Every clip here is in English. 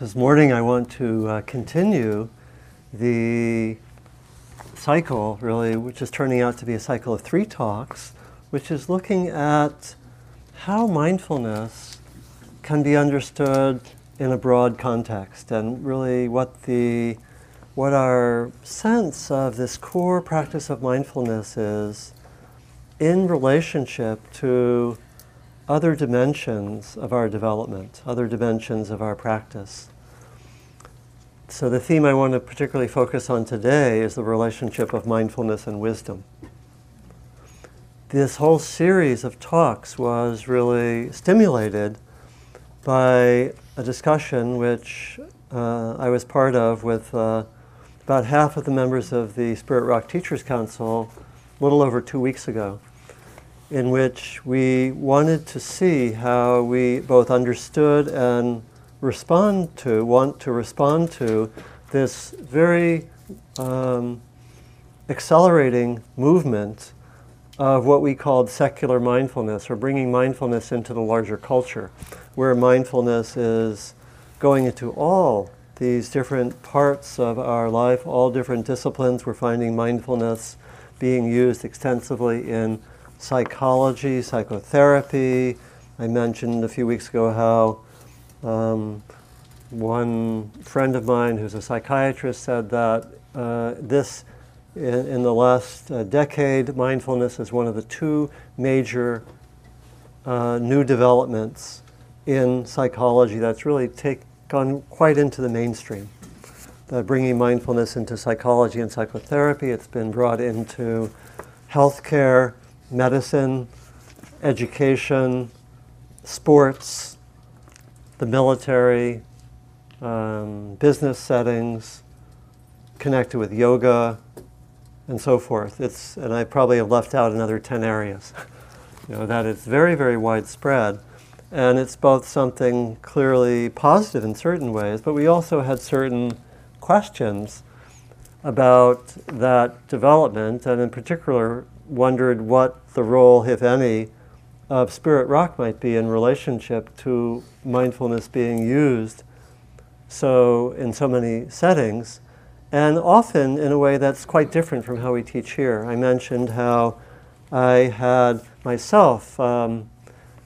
This morning I want to uh, continue the cycle, really, which is turning out to be a cycle of three talks, which is looking at how mindfulness can be understood in a broad context and really what the what our sense of this core practice of mindfulness is in relationship to other dimensions of our development, other dimensions of our practice. So, the theme I want to particularly focus on today is the relationship of mindfulness and wisdom. This whole series of talks was really stimulated by a discussion which uh, I was part of with uh, about half of the members of the Spirit Rock Teachers Council a little over two weeks ago, in which we wanted to see how we both understood and respond to, want to respond to this very um, accelerating movement of what we called secular mindfulness, or bringing mindfulness into the larger culture, where mindfulness is going into all these different parts of our life, all different disciplines. We're finding mindfulness being used extensively in psychology, psychotherapy. I mentioned a few weeks ago how um, one friend of mine who's a psychiatrist said that uh, this, in, in, the last uh, decade, mindfulness is one of the two major uh, new developments in psychology that's really take, gone quite into the mainstream. bringing mindfulness into psychology and psychotherapy, it's been brought into healthcare, medicine, education, sports, the military, um, business settings, connected with yoga, and so forth. It's, and I probably have left out another 10 areas. you know, that it's very, very widespread. And it's both something clearly positive in certain ways, but we also had certain questions about that development, and in particular, wondered what the role, if any, of Spirit Rock might be in relationship to mindfulness being used so in so many settings, and often in a way that's quite different from how we teach here. I mentioned how I had myself um,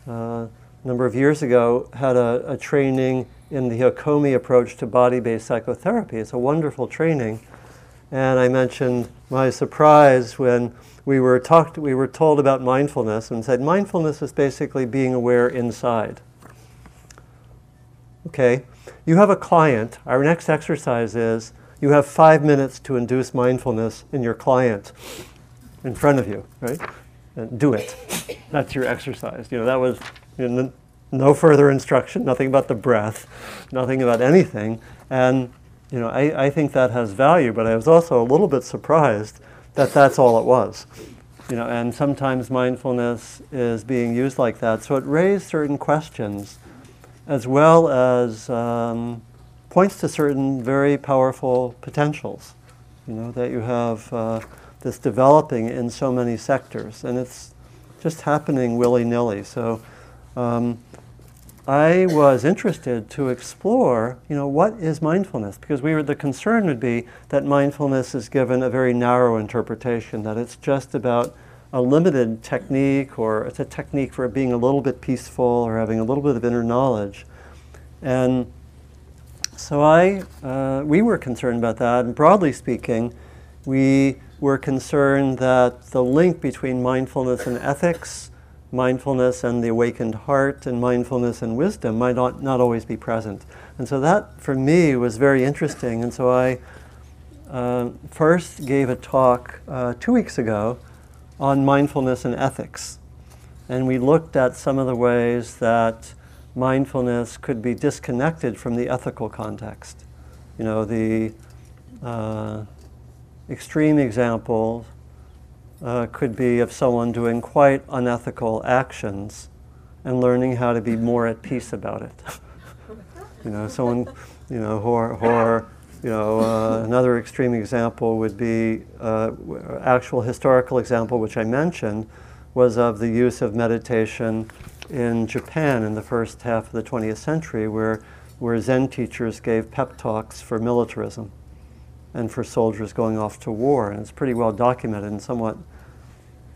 uh, a number of years ago had a, a training in the Hakomi approach to body-based psychotherapy. It's a wonderful training, and I mentioned my surprise when we were talked, we were told about mindfulness and said mindfulness is basically being aware inside. Okay, you have a client. Our next exercise is you have five minutes to induce mindfulness in your client in front of you, right? And do it. That's your exercise. You know, that was no further instruction, nothing about the breath, nothing about anything. And you know, I, I think that has value, but I was also a little bit surprised that that's all it was. You know, and sometimes mindfulness is being used like that. So it raised certain questions, as well as um, points to certain very powerful potentials. You know that you have uh, this developing in so many sectors, and it's just happening willy nilly. So. Um, I was interested to explore, you know, what is mindfulness? Because we were, the concern would be that mindfulness is given a very narrow interpretation, that it's just about a limited technique or it's a technique for being a little bit peaceful or having a little bit of inner knowledge. And so I, uh, we were concerned about that. And broadly speaking, we were concerned that the link between mindfulness and ethics mindfulness and the awakened heart and mindfulness and wisdom might not, not always be present. And so that, for me, was very interesting. And so I uh, first gave a talk uh, two weeks ago on mindfulness and ethics. And we looked at some of the ways that mindfulness could be disconnected from the ethical context. You know, the uh, extreme example uh, could be of someone doing quite unethical actions and learning how to be more at peace about it. you know, someone, you know, who are, who are you know, uh, another extreme example would be uh, actual historical example, which I mentioned, was of the use of meditation in Japan in the first half of the 20th century, where where Zen teachers gave pep talks for militarism and for soldiers going off to war. And it's pretty well documented and somewhat,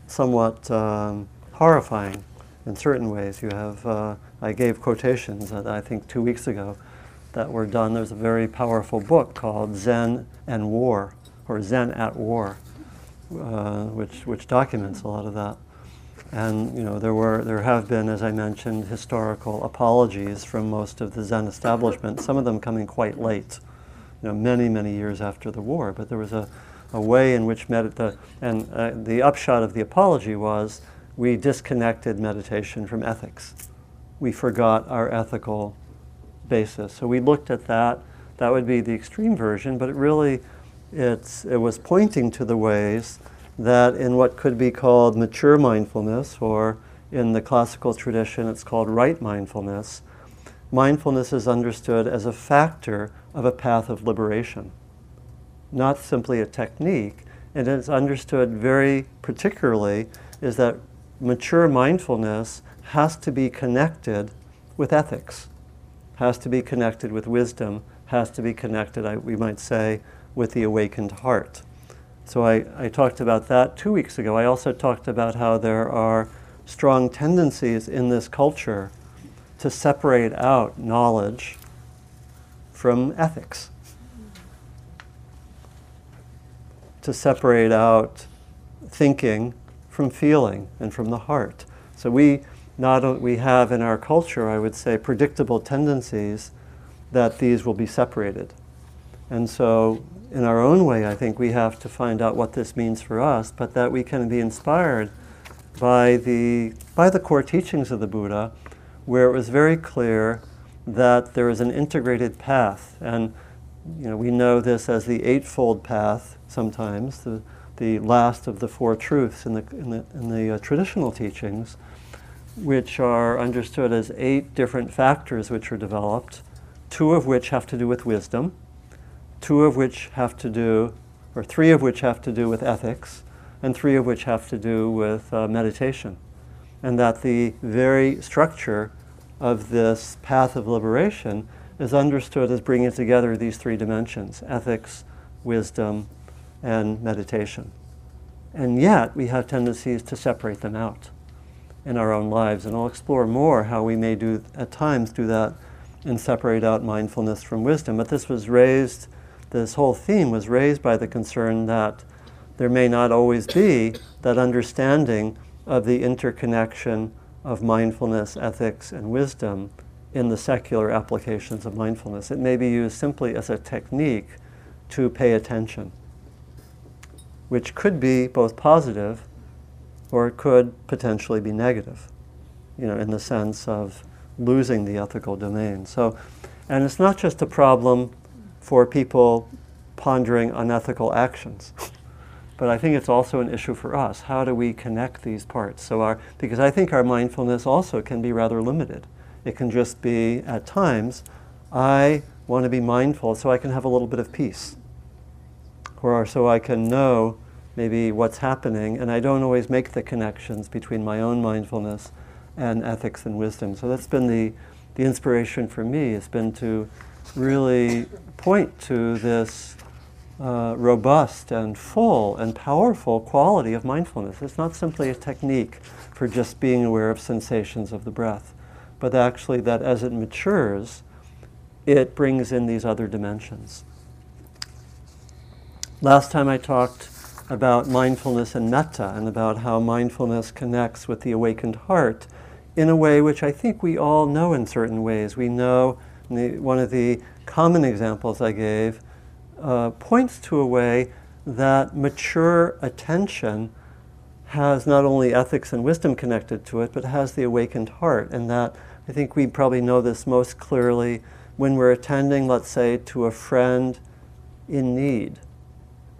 somewhat um, horrifying in certain ways. You have, uh, I gave quotations that I think two weeks ago that were done. There's a very powerful book called Zen and War, or Zen at War, uh, which, which documents a lot of that. And you know, there were there have been, as I mentioned, historical apologies from most of the Zen establishment. Some of them coming quite late, you know, many many years after the war. But there was a, a way in which medita and uh, the upshot of the apology was we disconnected meditation from ethics. We forgot our ethical basis. So we looked at that. That would be the extreme version, but it really it's it was pointing to the ways that in what could be called mature mindfulness, or in the classical tradition, it's called right mindfulness, mindfulness is understood as a factor of a path of liberation, not simply a technique. And it's understood very particularly is that mature mindfulness has to be connected with ethics, has to be connected with wisdom, has to be connected, we might say, with the awakened heart. So I, I talked about that two weeks ago. I also talked about how there are strong tendencies in this culture to separate out knowledge from ethics, to separate out thinking from feeling and from the heart. So we not we have in our culture, I would say, predictable tendencies that these will be separated. And so in our own way, I think we have to find out what this means for us, but that we can be inspired by the, by the core teachings of the Buddha, where it was very clear that there is an integrated path. And you know, we know this as the Eightfold Path sometimes, the, the last of the Four Truths in the, in the, in the uh, traditional teachings, which are understood as eight different factors which are developed, two of which have to do with wisdom two of which have to do, or three of which have to do with ethics, and three of which have to do with uh, meditation. And that the very structure of this path of liberation is understood as bringing together these three dimensions ethics, wisdom, and meditation. And yet, we have tendencies to separate them out in our own lives. And I'll explore more how we may do, at times, do that and separate out mindfulness from wisdom. But this was raised this whole theme was raised by the concern that there may not always be that understanding of the interconnection of mindfulness, ethics, and wisdom in the secular applications of mindfulness. It may be used simply as a technique to pay attention, which could be both positive or it could potentially be negative, you know, in the sense of losing the ethical domain. So, and it's not just a problem for people pondering unethical actions. but I think it's also an issue for us. How do we connect these parts? So our, because I think our mindfulness also can be rather limited. It can just be, at times, I want to be mindful so I can have a little bit of peace. Or so I can know maybe what's happening, and I don't always make the connections between my own mindfulness and ethics and wisdom. So that's been the, the inspiration for me, it's been to really point to this uh, robust and full and powerful quality of mindfulness. It's not simply a technique for just being aware of sensations of the breath, but actually that as it matures, it brings in these other dimensions. Last time I talked about mindfulness and metta and about how mindfulness connects with the awakened heart in a way which I think we all know in certain ways. We know one of the common examples I gave uh, points to a way that mature attention has not only ethics and wisdom connected to it, but has the awakened heart. And that I think we probably know this most clearly when we're attending, let's say, to a friend in need.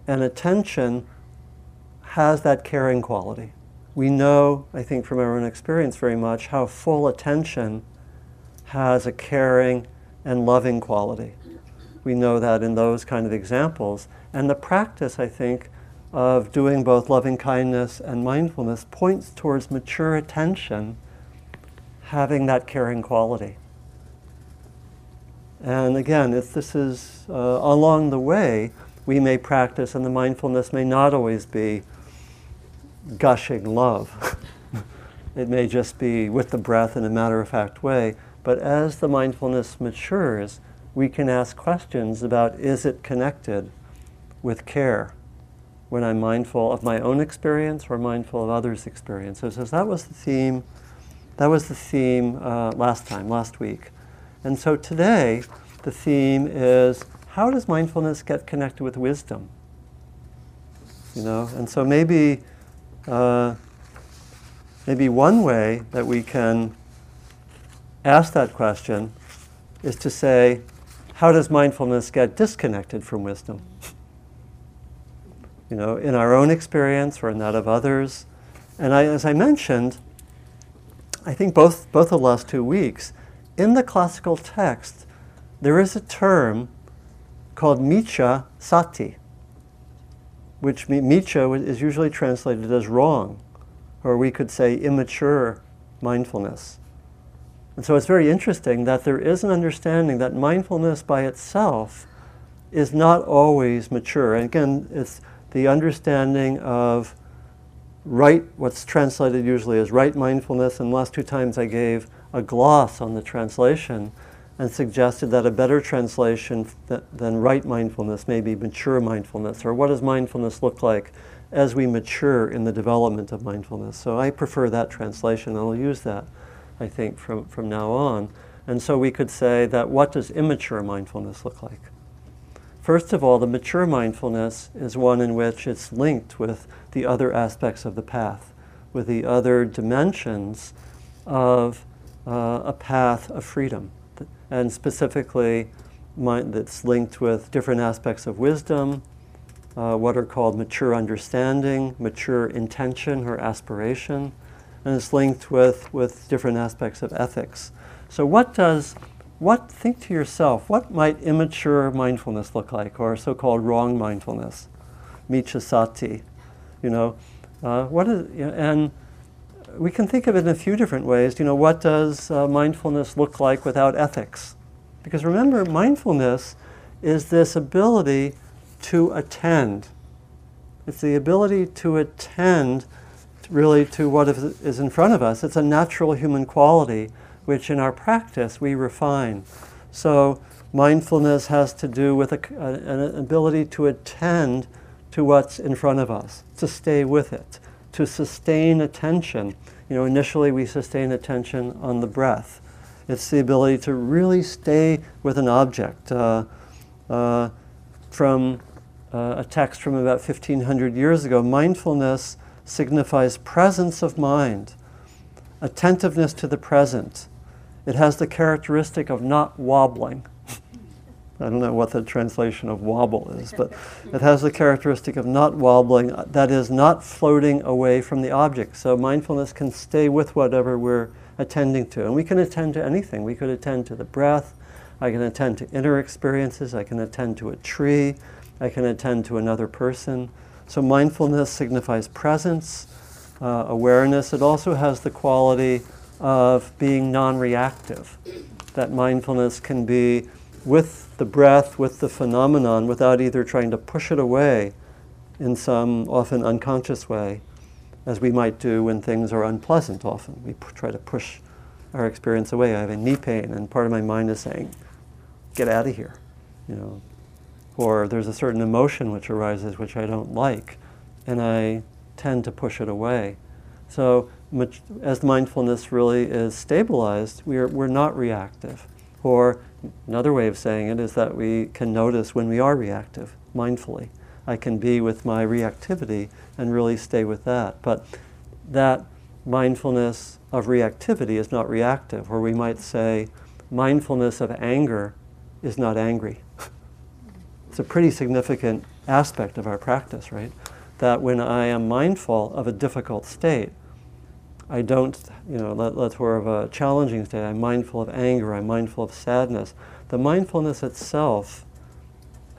And attention has that caring quality. We know, I think, from our own experience very much, how full attention has a caring and loving quality. We know that in those kind of examples. And the practice, I think, of doing both loving kindness and mindfulness points towards mature attention having that caring quality. And again, if this is uh, along the way, we may practice, and the mindfulness may not always be gushing love. it may just be with the breath in a matter of fact way. But as the mindfulness matures, we can ask questions about is it connected with care when I'm mindful of my own experience or mindful of others' experiences. So that was the theme. That was the theme uh, last time, last week. And so today, the theme is how does mindfulness get connected with wisdom? You know, and so maybe uh, maybe one way that we can ask that question is to say, how does mindfulness get disconnected from wisdom? You know, in our own experience or in that of others. And I, as I mentioned, I think both, both the last two weeks, in the classical text, there is a term called miccha sati, which miccha is usually translated as wrong, or we could say immature mindfulness. And so it's very interesting that there is an understanding that mindfulness by itself is not always mature. And again, it's the understanding of right, what's translated usually as right mindfulness, and last two times I gave a gloss on the translation and suggested that a better translation th- than right mindfulness may be mature mindfulness, or what does mindfulness look like as we mature in the development of mindfulness. So I prefer that translation, and I'll use that, I think, from, from now on. And so we could say that what does immature mindfulness look like? First of all, the mature mindfulness is one in which it's linked with the other aspects of the path, with the other dimensions of uh, a path of freedom and specifically mind that's linked with different aspects of wisdom, uh, what are called mature understanding, mature intention or aspiration, and it's linked with, with different aspects of ethics. So, what does, what, think to yourself, what might immature mindfulness look like, or so called wrong mindfulness? Miccha sati, you know, uh, what is, and we can think of it in a few different ways. You know, what does uh, mindfulness look like without ethics? Because remember, mindfulness is this ability to attend. It's the ability to attend really to what is in front of us. It's a natural human quality which in our practice we refine. So mindfulness has to do with a, an ability to attend to what's in front of us, to stay with it to sustain attention. You know, initially we sustain attention on the breath. It's the ability to really stay with an object. Uh, uh, from uh, a text from about 1500 years ago, mindfulness signifies presence of mind, attentiveness to the present. It has the characteristic of not wobbling. I don't know what the translation of wobble is, but it has the characteristic of not wobbling, that is, not floating away from the object. So mindfulness can stay with whatever we're attending to. And we can attend to anything. We could attend to the breath, I can attend to inner experiences, I can attend to a tree, I can attend to another person. So mindfulness signifies presence, uh, awareness. It also has the quality of being non reactive. That mindfulness can be with the breath, with the phenomenon, without either trying to push it away in some often unconscious way, as we might do when things are unpleasant often. We p- try to push our experience away. I have a knee pain, and part of my mind is saying, get out of here, you know. Or there's a certain emotion which arises which I don't like, and I tend to push it away. So, much, as mindfulness really is stabilized, we're, we're not reactive. Or Another way of saying it is that we can notice when we are reactive mindfully. I can be with my reactivity and really stay with that. But that mindfulness of reactivity is not reactive, or we might say mindfulness of anger is not angry. it's a pretty significant aspect of our practice, right? That when I am mindful of a difficult state, I don't, you know, let, let's more of a challenging state. I'm mindful of anger. I'm mindful of sadness. The mindfulness itself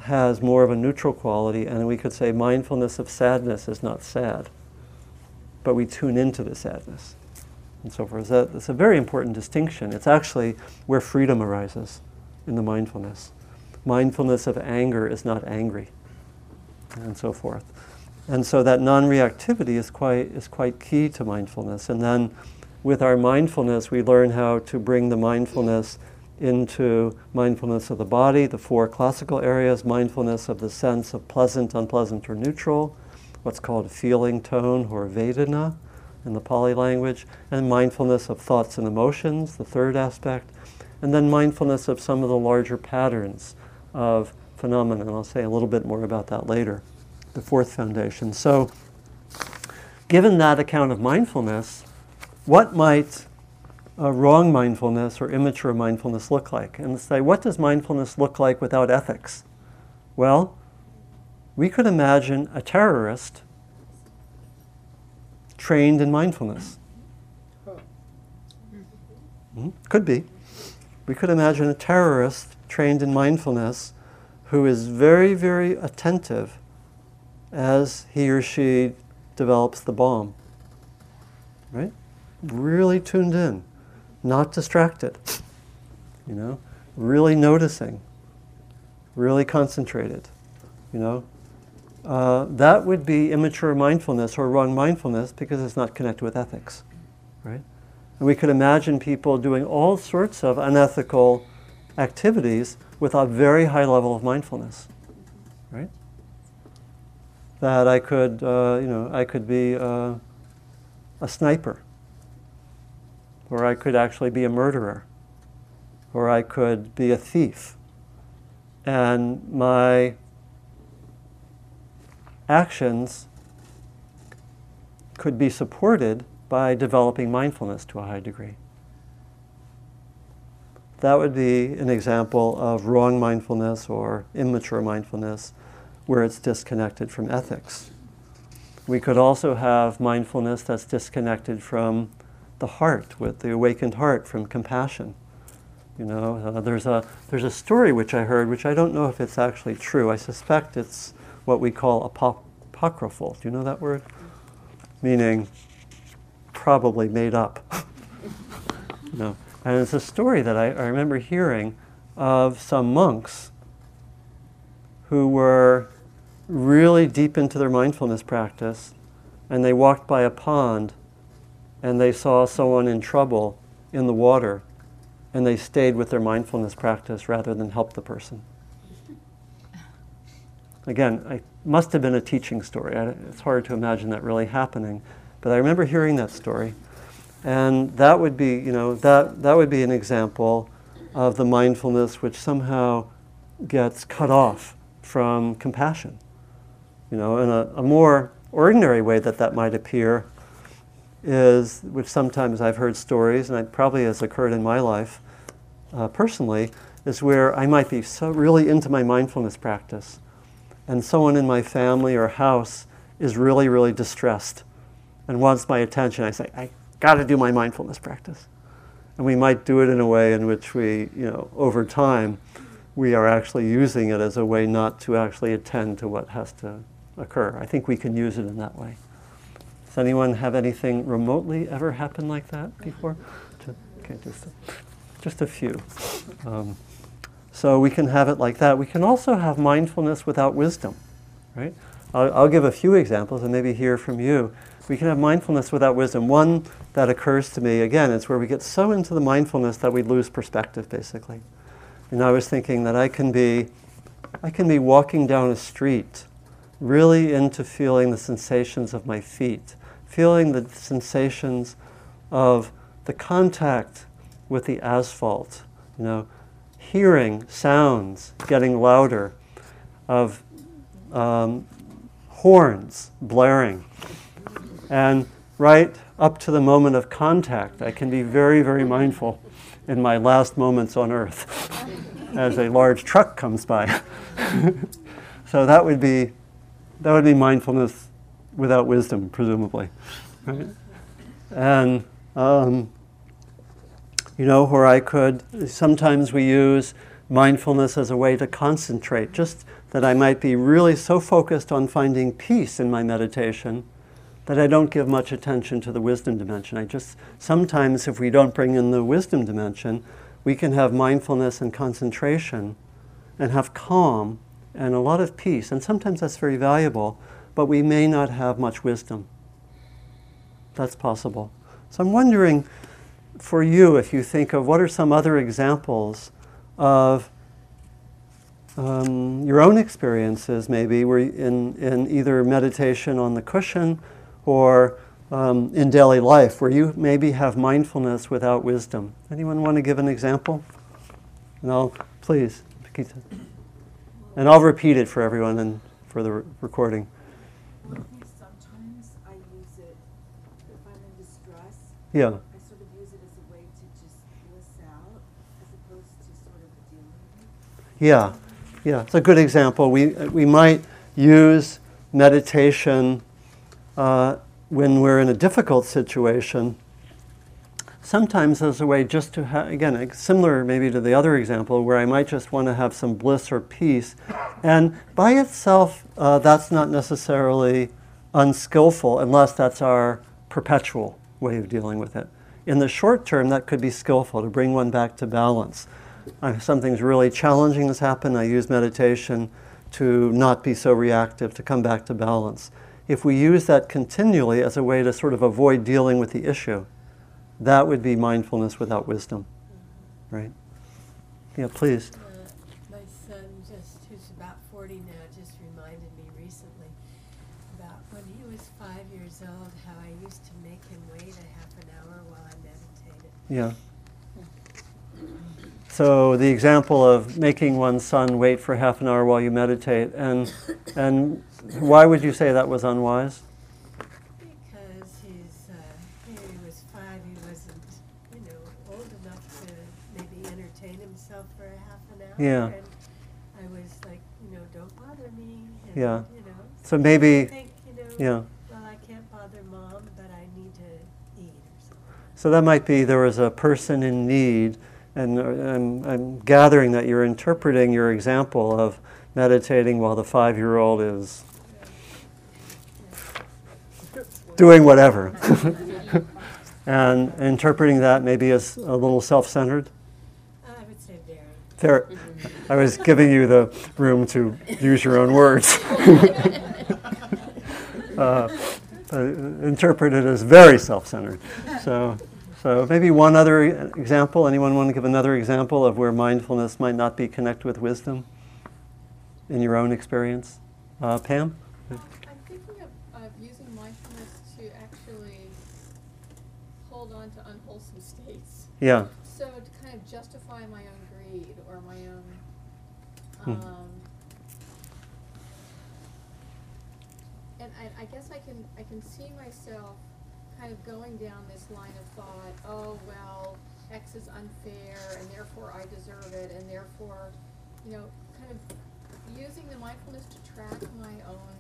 has more of a neutral quality, and we could say mindfulness of sadness is not sad, but we tune into the sadness and so forth. That, it's a very important distinction. It's actually where freedom arises. in the mindfulness. Mindfulness of anger is not angry, and so forth. And so that non-reactivity is quite, is quite key to mindfulness. And then with our mindfulness, we learn how to bring the mindfulness into mindfulness of the body, the four classical areas, mindfulness of the sense of pleasant, unpleasant, or neutral, what's called feeling tone or Vedana in the Pali language, and mindfulness of thoughts and emotions, the third aspect, and then mindfulness of some of the larger patterns of phenomena. And I'll say a little bit more about that later, the fourth foundation. So, given that account of mindfulness, what might wrong mindfulness or immature mindfulness look like? And say, what does mindfulness look like without ethics? Well, we could imagine a terrorist trained in mindfulness. Hmm? Could be. We could imagine a terrorist trained in mindfulness who is very, very attentive as he or she develops the bomb. Right? Really tuned in, not distracted. You know, really noticing, really concentrated. You know, uh, that would be immature mindfulness or wrong mindfulness because it's not connected with ethics, right? And we could imagine people doing all sorts of unethical activities with a very high level of mindfulness, right? That I could, uh, you know, I could be uh, a sniper, or I could actually be a murderer, or I could be a thief, and my actions could be supported by developing mindfulness to a high degree. That would be an example of wrong mindfulness or immature mindfulness where it's disconnected from ethics. We could also have mindfulness that's disconnected from the heart, with the awakened heart, from compassion. You know, uh, there's, a, there's a story which I heard, which I don't know if it's actually true. I suspect it's what we call apocryphal. Do you know that word? Meaning probably made up. know. And it's a story that I, I remember hearing of some monks who were really deep into their mindfulness practice and they walked by a pond and they saw someone in trouble in the water and they stayed with their mindfulness practice rather than help the person. Again, it must have been a teaching story. It's hard to imagine that really happening. But I remember hearing that story. And that would be, you know, that, that would be an example of the mindfulness which somehow gets cut off from compassion. You know, in a, a more ordinary way that that might appear is, which sometimes I've heard stories, and it probably has occurred in my life uh, personally, is where I might be so really into my mindfulness practice and someone in my family or house is really, really distressed and wants my attention, I say, I got to do my mindfulness practice. And we might do it in a way in which we, you know, over time, we are actually using it as a way not to actually attend to what has to occur. I think we can use it in that way. Does anyone have anything remotely ever happen like that before? Okay, just a, just a few. Um, so we can have it like that. We can also have mindfulness without wisdom, right? I'll, I'll, give a few examples and maybe hear from you. We can have mindfulness without wisdom. One that occurs to me, again, is where we get so into the mindfulness that we lose perspective, basically. And I was thinking that I can be, I can be walking down a street, really into feeling the sensations of my feet, feeling the sensations of the contact with the asphalt, you know, hearing sounds getting louder, of um, horns blaring. And right up to the moment of contact, I can be very, very mindful in my last moments on earth as a large truck comes by. so that would be that would be mindfulness without wisdom, presumably. Right? And um, you know, where I could, sometimes we use mindfulness as a way to concentrate, just that I might be really so focused on finding peace in my meditation that I don't give much attention to the wisdom dimension. I just, sometimes if we don't bring in the wisdom dimension, we can have mindfulness and concentration and have calm and a lot of peace. And sometimes that's very valuable, but we may not have much wisdom. That's possible. So I'm wondering for you if you think of what are some other examples of um, your own experiences, maybe, where in, in either meditation on the cushion or um, in daily life, where you maybe have mindfulness without wisdom. Anyone want to give an example? No, please. And I'll repeat it for everyone and for the re- recording. sometimes I use it if I'm in distress. Yeah. I sort of use it as a way to just bliss out as opposed to sort of dealing with it. Yeah, yeah, it's a good example. We, we might use meditation uh, when we're in a difficult situation, sometimes as a way just to have, again, similar maybe to the other example, where I might just want to have some bliss or peace. And by itself, uh, that's not necessarily unskillful unless that's our perpetual way of dealing with it. In the short term, that could be skillful to bring one back to balance. Uh, something's really challenging has happened, I use meditation to not be so reactive, to come back to balance if we use that continually as a way to sort of avoid dealing with the issue, that would be mindfulness without wisdom, right? Yeah, please. Uh, my son, just who's about 40 now, just reminded me recently about when he was five years old, how I used to make him wait a half an hour while I meditated. Yeah. So the example of making one's son wait for half an hour while you meditate, and and why would you say that was unwise? Because he's, uh, he was five, he wasn't, you know, old enough to maybe entertain himself for a half an hour. Yeah. And I was like, you know, don't bother me. And, Yeah. You know. So maybe, think, you know, yeah. well, I can't bother mom, but I need to eat or something. So that might be there was a person in need, and uh, I'm, I'm gathering that you're interpreting your example of meditating while the five-year-old is doing whatever. and interpreting that maybe as a little self centered. I would say very. There, I was giving you the room to use your own words. uh, uh, interpret as very self centered. So, so maybe one other example. Anyone want to give another example of where mindfulness might not be connected with wisdom in your own experience? Uh, Pam? Thinking of, of using mindfulness to actually hold on to unwholesome states. Yeah. So to kind of justify my own greed or my own, Hmm. um, and I, I guess I can, I can see myself kind of going down this line of thought, oh, well, X is unfair and therefore I deserve it and therefore, you know, kind of using the mindfulness to track my own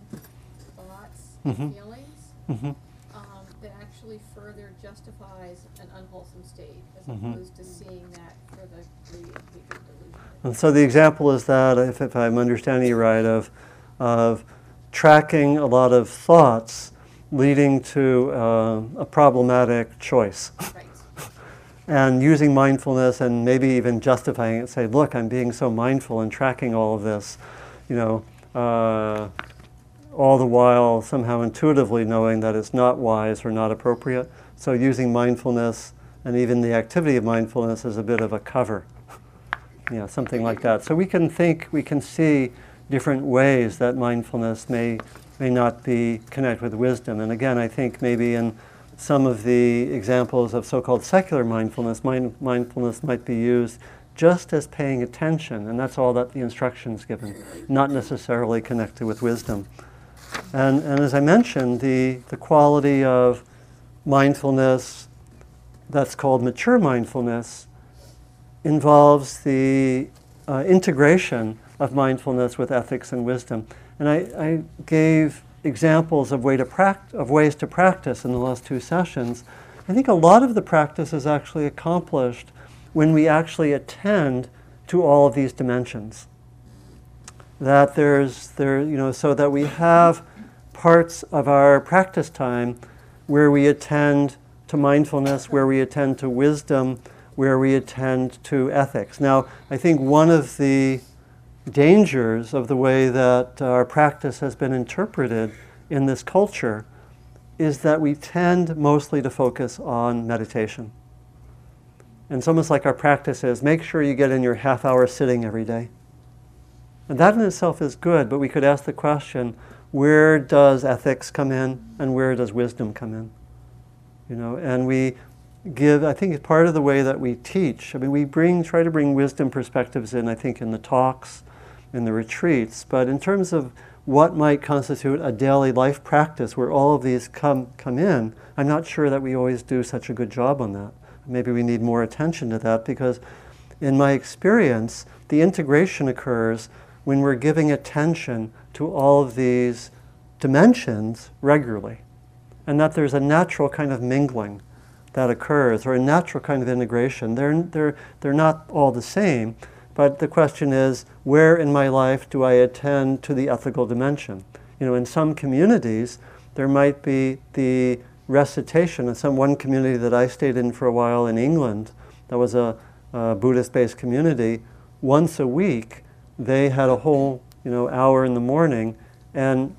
thoughts Mhm. feelings hmm um, that actually further justifies an unwholesome state as Mhm. opposed to seeing that for the greed, hatred, delusion. And so the example is that, if, if I'm understanding you right, of, of tracking a lot of thoughts leading to uh, a problematic choice. Right. and using mindfulness and maybe even justifying it, say, look, I'm being so mindful and tracking all of this, you know, uh, all the while somehow intuitively knowing that it's not wise or not appropriate. So using mindfulness and even the activity of mindfulness as a bit of a cover. Yeah, something like that. So we can think, we can see different ways that mindfulness may, may not be connected with wisdom. And again, I think maybe in some of the examples of so called secular mindfulness, mind, mindfulness might be used just as paying attention, and that's all that the instruction is given, not necessarily connected with wisdom. And, and as I mentioned, the, the quality of mindfulness that's called mature mindfulness involves the uh, integration of mindfulness with ethics and wisdom. And I, I gave examples of, way to pract- of ways to practice in the last two sessions. I think a lot of the practice is actually accomplished when we actually attend to all of these dimensions. That there's, there, you know, so that we have parts of our practice time where we attend to mindfulness, where we attend to wisdom, where we attend to ethics. Now, I think one of the dangers of the way that our practice has been interpreted in this culture is that we tend mostly to focus on meditation. And it's almost like our practice is make sure you get in your half hour sitting every day. And that in itself is good, but we could ask the question where does ethics come in and where does wisdom come in? You know, and we give, I think part of the way that we teach. I mean, we bring, try to bring wisdom perspectives in, I think, in the talks, in the retreats, but in terms of what might constitute a daily life practice where all of these come, come in, I'm not sure that we always do such a good job on that. Maybe we need more attention to that because, in my experience, the integration occurs when we're giving attention to all of these dimensions regularly. And that there's a natural kind of mingling that occurs, or a natural kind of integration. They're, they're, they're not all the same, but the question is where in my life do I attend to the ethical dimension? You know, in some communities, there might be the recitation. In some one community that I stayed in for a while in England, that was a, a Buddhist-based community. Once a week, they had a whole you know hour in the morning and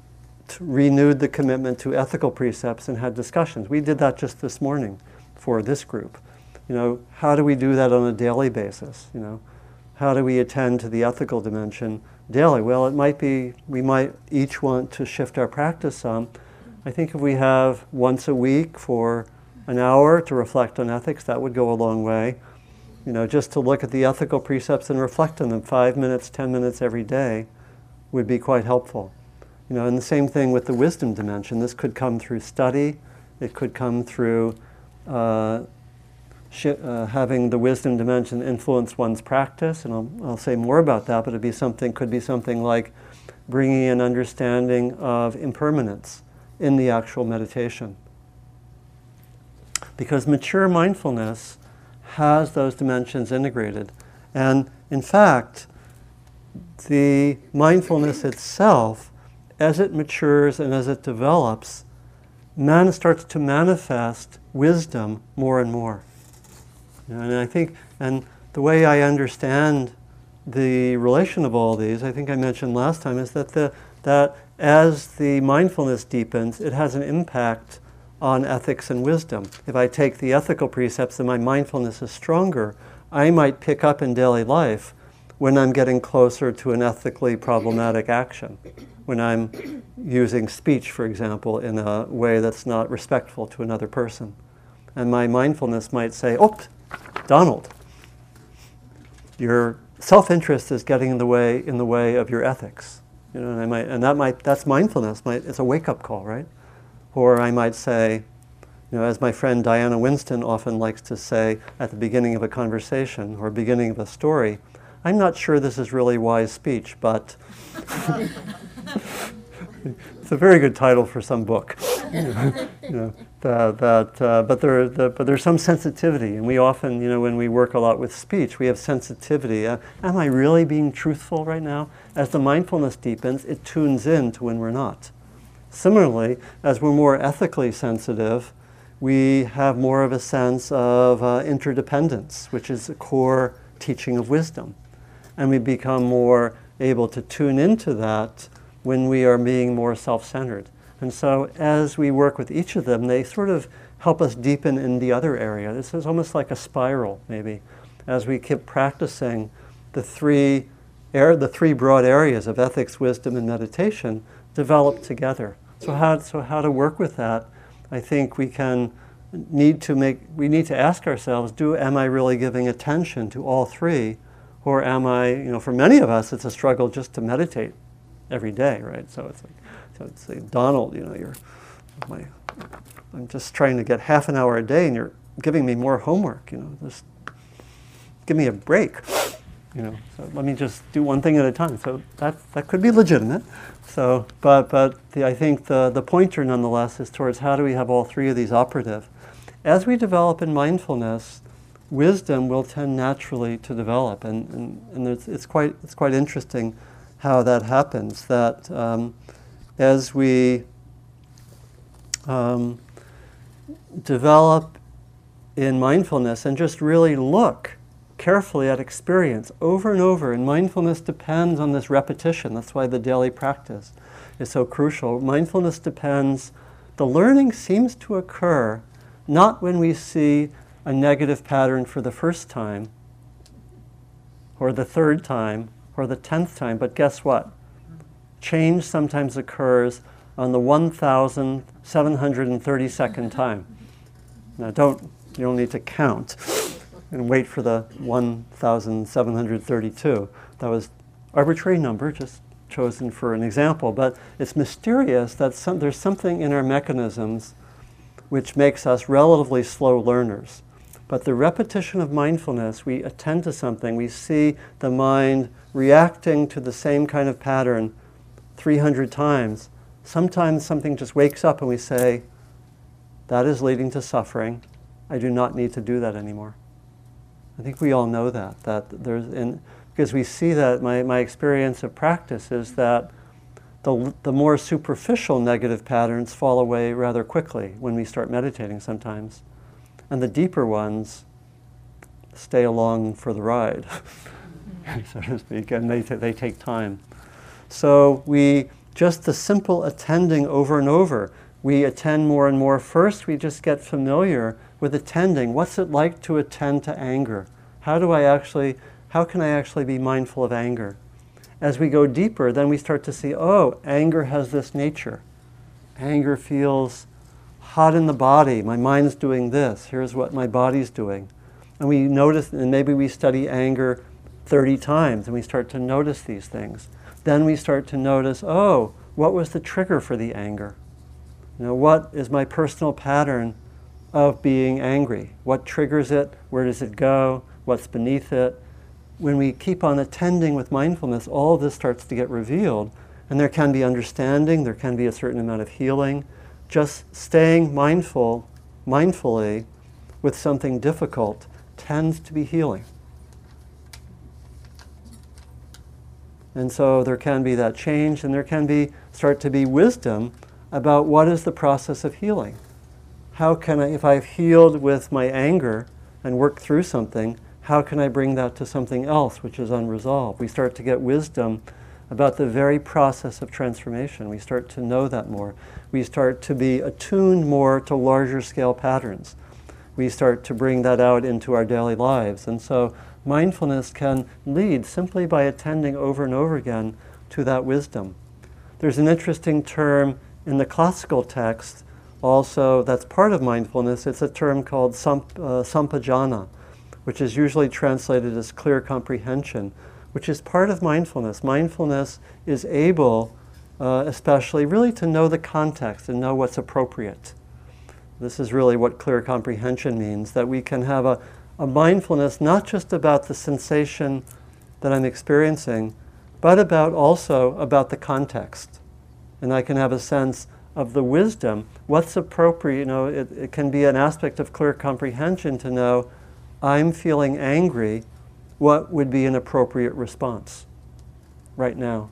renewed the commitment to ethical precepts and had discussions. We did that just this morning for this group. You know, how do we do that on a daily basis? You know, how do we attend to the ethical dimension daily? Well, it might be we might each want to shift our practice some I think if we have once a week for an hour to reflect on ethics, that would go a long way. You know, just to look at the ethical precepts and reflect on them, five minutes, ten minutes every day, would be quite helpful. You know, and the same thing with the wisdom dimension. This could come through study. It could come through uh, sh- uh, having the wisdom dimension influence one's practice, and I'll, I'll say more about that. But it'd be something could be something like bringing an understanding of impermanence in the actual meditation. Because mature mindfulness has those dimensions integrated. And in fact, the mindfulness itself, as it matures and as it develops, man starts to manifest wisdom more and more. And I think, and the way I understand the relation of all these, I think I mentioned last time, is that the, that as the mindfulness deepens, it has an impact on ethics and wisdom. If I take the ethical precepts and my mindfulness is stronger, I might pick up in daily life when I'm getting closer to an ethically problematic action. When I'm using speech, for example, in a way that's not respectful to another person. And my mindfulness might say, Oh, Donald, your self interest is getting in the way, in the way of your ethics. You know, and I might, and that might, that's mindfulness. It's a wake-up call, right? Or I might say, you know, as my friend Diana Winston often likes to say at the beginning of a conversation or beginning of a story, I'm not sure this is really wise speech, but it's a very good title for some book. you know, that, that, uh, but, there, the, but there's some sensitivity, and we often, you know, when we work a lot with speech, we have sensitivity. Uh, am I really being truthful right now? As the mindfulness deepens, it tunes in to when we're not. Similarly, as we're more ethically sensitive, we have more of a sense of uh, interdependence, which is a core teaching of wisdom. And we become more able to tune into that when we are being more self centered. And so, as we work with each of them, they sort of help us deepen in the other area. This is almost like a spiral, maybe, as we keep practicing the three, er- the three broad areas of ethics, wisdom, and meditation develop together. So how, so how to work with that? I think we can need to make, we need to ask ourselves, do, am I really giving attention to all three? Or am I, you know, for many of us, it's a struggle just to meditate every day, right? So it's like, so it's like Donald, you know, you're my, I'm just trying to get half an hour a day, and you're giving me more homework, you know, just give me a break, you know. So let me just do one thing at a time. So that that could be legitimate. So, but but the, I think the the pointer nonetheless is towards how do we have all three of these operative. As we develop in mindfulness, wisdom will tend naturally to develop, and and, and it's, it's quite it's quite interesting how that happens. That um, as we um, develop in mindfulness and just really look carefully at experience over and over. And mindfulness depends on this repetition. That's why the daily practice is so crucial. Mindfulness depends, the learning seems to occur not when we see a negative pattern for the first time, or the third time, or the tenth time, but guess what? Change sometimes occurs on the 1,732nd time. Now, don't, you don't need to count and wait for the 1,732. That was arbitrary number, just chosen for an example, but it's mysterious that some, there's something in our mechanisms which makes us relatively slow learners. But the repetition of mindfulness, we attend to something, we see the mind reacting to the same kind of pattern 300 times. Sometimes something just wakes up and we say, that is leading to suffering. I do not need to do that anymore. I think we all know that. That there's in, because we see that my, my experience of practice is that the, the more superficial negative patterns fall away rather quickly when we start meditating sometimes. And the deeper ones stay along for the ride, so to speak, and they, t- they take time. So we, just the simple attending over and over, we attend more and more. First, we just get familiar with attending. What's it like to attend to anger? How do I actually, how can I actually be mindful of anger? As we go deeper, then we start to see, oh, anger has this nature. Anger feels hot in the body. My mind's doing this. Here's what my body's doing. And we notice, and maybe we study anger 30 times and we start to notice these things. Then we start to notice, oh, what was the trigger for the anger? You know, what is my personal pattern of being angry? What triggers it? Where does it go? What's beneath it? When we keep on attending with mindfulness, all this starts to get revealed. And there can be understanding, there can be a certain amount of healing. Just staying mindful, mindfully, with something difficult tends to be healing. And so there can be that change, and there can be start to be wisdom about what is the process of healing. How can I, if I've healed with my anger and worked through something, how can I bring that to something else which is unresolved? We start to get wisdom about the very process of transformation. We start to know that more. We start to be attuned more to larger scale patterns. We start to bring that out into our daily lives. And so mindfulness can lead simply by attending over and over again to that wisdom. There's an interesting term in the classical text also that's part of mindfulness. It's a term called uh, sampajana, which is usually translated as clear comprehension, which is part of mindfulness. Mindfulness is able, uh, especially, really to know the context and know what's appropriate. This is really what clear comprehension means that we can have a, a mindfulness not just about the sensation that I'm experiencing, but about also about the context. And I can have a sense of the wisdom, what's appropriate, you know, it, it can be an aspect of clear comprehension to know I'm feeling angry, what would be an appropriate response right now?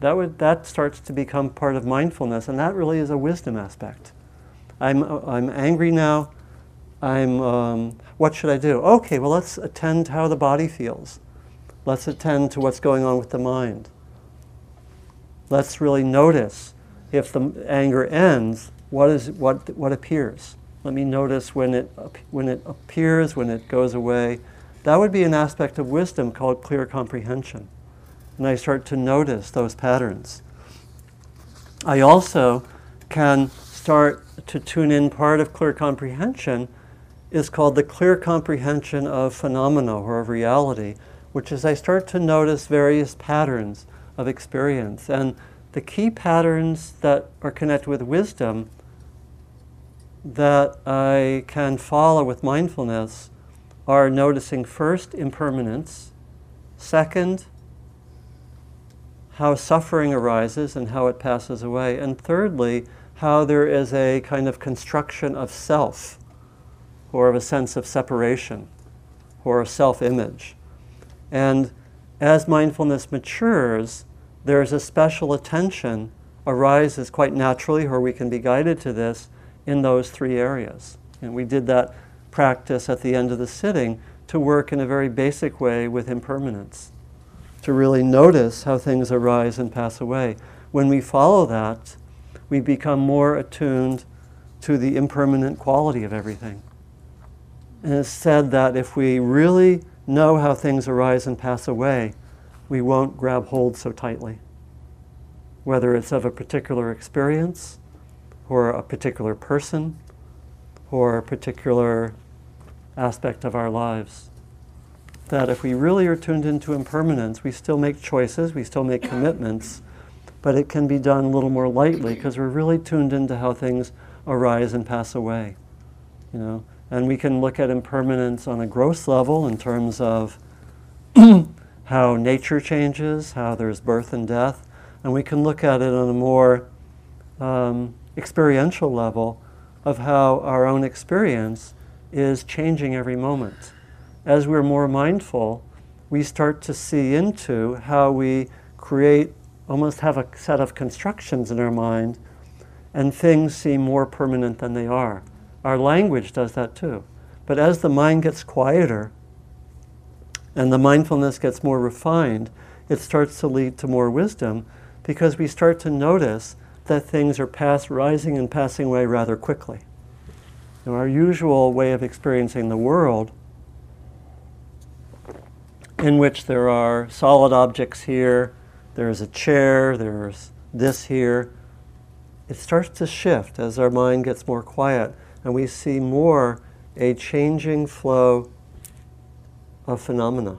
That, would, that starts to become part of mindfulness, and that really is a wisdom aspect. I'm, I'm angry now. I'm, um, what should I do? Okay, well, let's attend to how the body feels. Let's attend to what's going on with the mind. Let's really notice if the anger ends, what, is, what, what appears? Let me notice when it, when it appears, when it goes away. That would be an aspect of wisdom called clear comprehension. And I start to notice those patterns. I also can start to tune in part of clear comprehension is called the clear comprehension of phenomena or of reality, which is I start to notice various patterns of experience. And the key patterns that are connected with wisdom that I can follow with mindfulness are noticing first impermanence, second, how suffering arises and how it passes away, and thirdly, how there is a kind of construction of self or of a sense of separation or a self image. And as mindfulness matures, there's a special attention arises quite naturally, or we can be guided to this in those three areas. And we did that practice at the end of the sitting to work in a very basic way with impermanence, to really notice how things arise and pass away. When we follow that, we become more attuned to the impermanent quality of everything. And it's said that if we really know how things arise and pass away, we won't grab hold so tightly. Whether it's of a particular experience, or a particular person, or a particular aspect of our lives. That if we really are tuned into impermanence, we still make choices, we still make commitments, but it can be done a little more lightly because we're really tuned into how things arise and pass away. You know, and we can look at impermanence on a gross level in terms of how nature changes, how there's birth and death, and we can look at it on a more um, experiential level of how our own experience is changing every moment. As we're more mindful, we start to see into how we create, almost have a set of constructions in our mind, and things seem more permanent than they are. Our language does that too. But as the mind gets quieter and the mindfulness gets more refined, it starts to lead to more wisdom because we start to notice that things are past rising and passing away rather quickly. Know, our usual way of experiencing the world, in which there are solid objects here, there's a chair, there's this here, it starts to shift as our mind gets more quiet and we see more a changing flow of phenomena.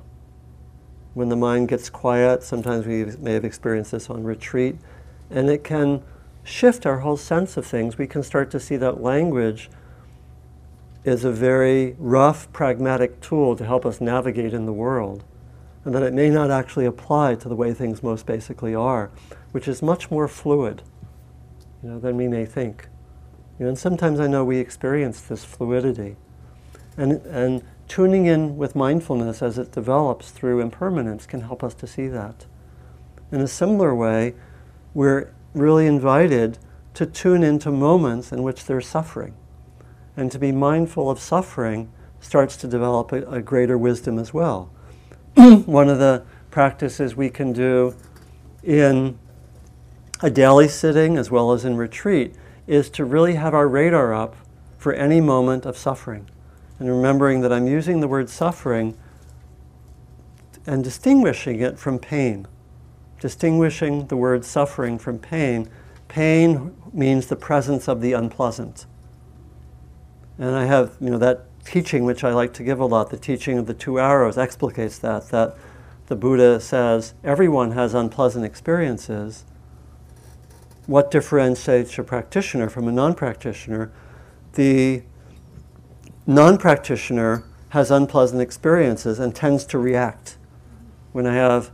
When the mind gets quiet, sometimes we may have experienced this on retreat, and it can shift our whole sense of things. We can start to see that language is a very rough, pragmatic tool to help us navigate in the world, and that it may not actually apply to the way things most basically are, which is much more fluid you know, than we may think. You know, and sometimes I know we experience this fluidity. And, and tuning in with mindfulness as it develops through impermanence can help us to see that. In a similar way, we're really invited to tune into moments in which there's suffering. And to be mindful of suffering starts to develop a, a greater wisdom as well. One of the practices we can do in a daily sitting as well as in retreat is to really have our radar up for any moment of suffering. And remembering that I'm using the word suffering and distinguishing it from pain. Distinguishing the word suffering from pain. Pain means the presence of the unpleasant. And I have, you know, that teaching which I like to give a lot, the teaching of the two arrows, explicates that, that the Buddha says everyone has unpleasant experiences what differentiates a practitioner from a non practitioner? The non practitioner has unpleasant experiences and tends to react. When I have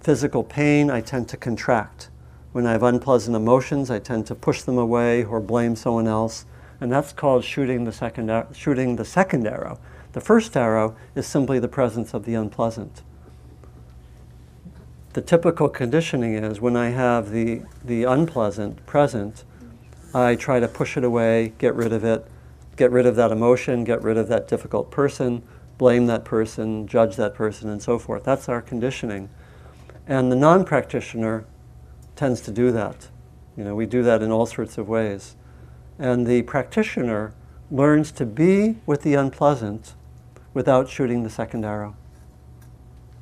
physical pain, I tend to contract. When I have unpleasant emotions, I tend to push them away or blame someone else. And that's called shooting the second, ar- shooting the second arrow. The first arrow is simply the presence of the unpleasant the typical conditioning is when I have the, the unpleasant present, I try to push it away, get rid of it, get rid of that emotion, get rid of that difficult person, blame that person, judge that person, and so forth. That's our conditioning. And the non practitioner tends to do that. You know, we do that in all sorts of ways. And the practitioner learns to be with the unpleasant without shooting the second arrow.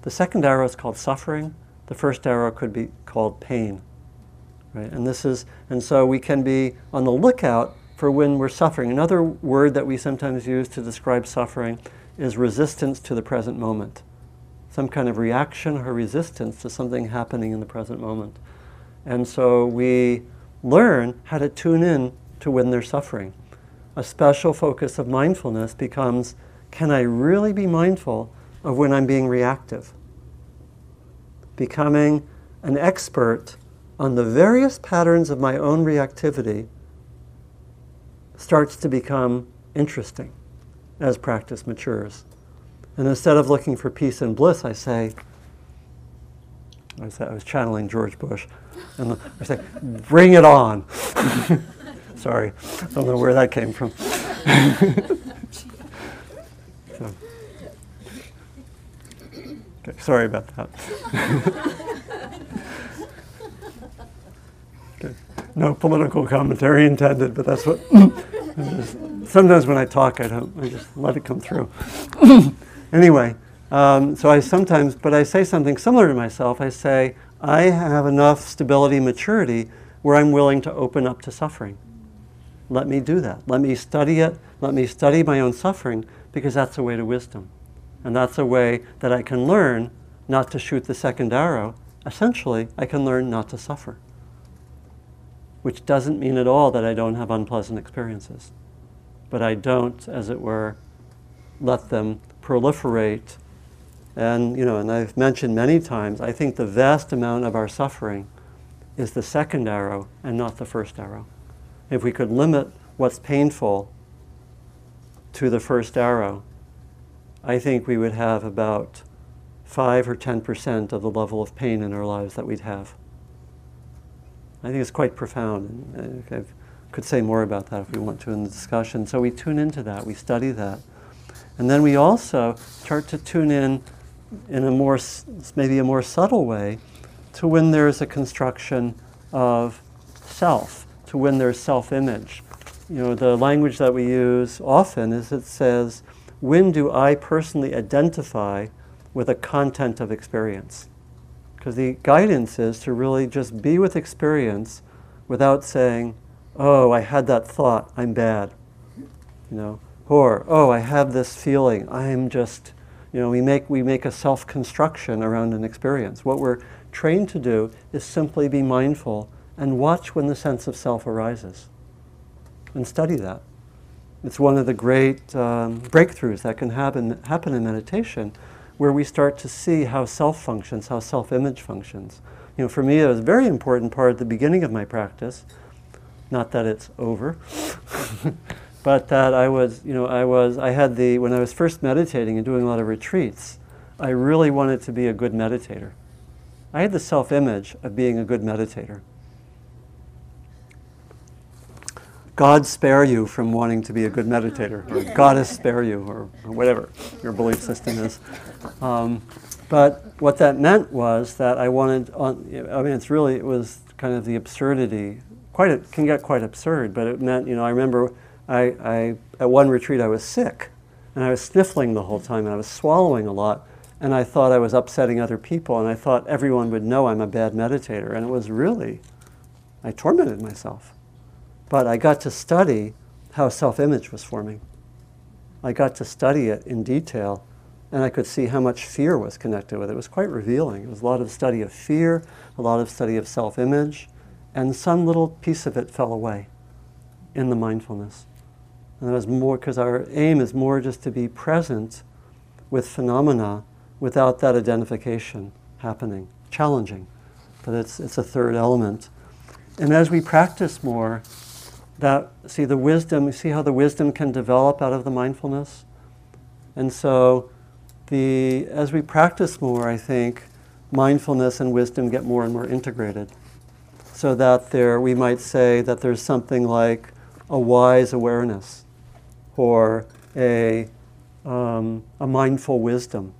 The second arrow is called suffering the first arrow could be called pain. Right? And this is and so we can be on the lookout for when we're suffering. Another word that we sometimes use to describe suffering is resistance to the present moment. Some kind of reaction or resistance to something happening in the present moment. And so we learn how to tune in to when they're suffering. A special focus of mindfulness becomes can I really be mindful of when I'm being reactive? becoming an expert on the various patterns of my own reactivity starts to become interesting as practice matures. And instead of looking for peace and bliss, I say, I was channeling George Bush, and I say, bring it on. Sorry, I don't know where that came from. so. okay, sorry about that. okay. No political commentary intended, but that's what sometimes when I talk, I don't. I just let it come through. anyway, um, so I sometimes, but I say something similar to myself. I say I have enough stability, maturity, where I'm willing to open up to suffering. Let me do that. Let me study it. Let me study my own suffering because that's a way to wisdom. And that's a way that I can learn not to shoot the second arrow. Essentially, I can learn not to suffer. Which doesn't mean at all that I don't have unpleasant experiences. But I don't, as it were, let them proliferate. And, you know, and I've mentioned many times, I think the vast amount of our suffering is the second arrow and not the first arrow. If we could limit what's painful to the first arrow, I think we would have about 5 or 10% of the level of pain in our lives that we'd have. I think it's quite profound. And uh, I could say more about that if we want to in the discussion. So we tune into that, we study that. And then we also start to tune in in a more, maybe a more subtle way to when there's a construction of self, to when there's self image. You know, the language that we use often is it says, when do I personally identify with a content of experience? Because the guidance is to really just be with experience without saying, oh, I had that thought, I'm bad. You know, or, oh, I have this feeling, I'm just, you know, we make, we make a self construction around an experience. What we're trained to do is simply be mindful and watch when the sense of self arises and study that. It's one of the great um, breakthroughs that can happen, happen in meditation where we start to see how self functions, how self image functions. You know, for me, it was a very important part at the beginning of my practice. Not that it's over, but that I was, you know, I was, I had the, when I was first meditating and doing a lot of retreats, I really wanted to be a good meditator. I had the self image of being a good meditator. God spare you from wanting to be a good meditator, or Goddess spare you, or, or whatever your belief system is. Um, but what that meant was that I wanted, on, I mean, it's really, it was kind of the absurdity. Quite, it can get quite absurd, but it meant, you know, I remember I, I, at one retreat I was sick, and I was sniffling the whole time, and I was swallowing a lot, and I thought I was upsetting other people, and I thought everyone would know I'm a bad meditator, and it was really, I tormented myself. But I got to study how self image was forming. I got to study it in detail, and I could see how much fear was connected with it. It was quite revealing. It was a lot of study of fear, a lot of study of self image, and some little piece of it fell away in the mindfulness. And it was more because our aim is more just to be present with phenomena without that identification happening. Challenging, but it's, it's a third element. And as we practice more, that see the wisdom see how the wisdom can develop out of the mindfulness? And so the as we practice more i think mindfulness and wisdom get more and more integrated. So that there we might say that there's something like a wise awareness or a, um, a mindful wisdom.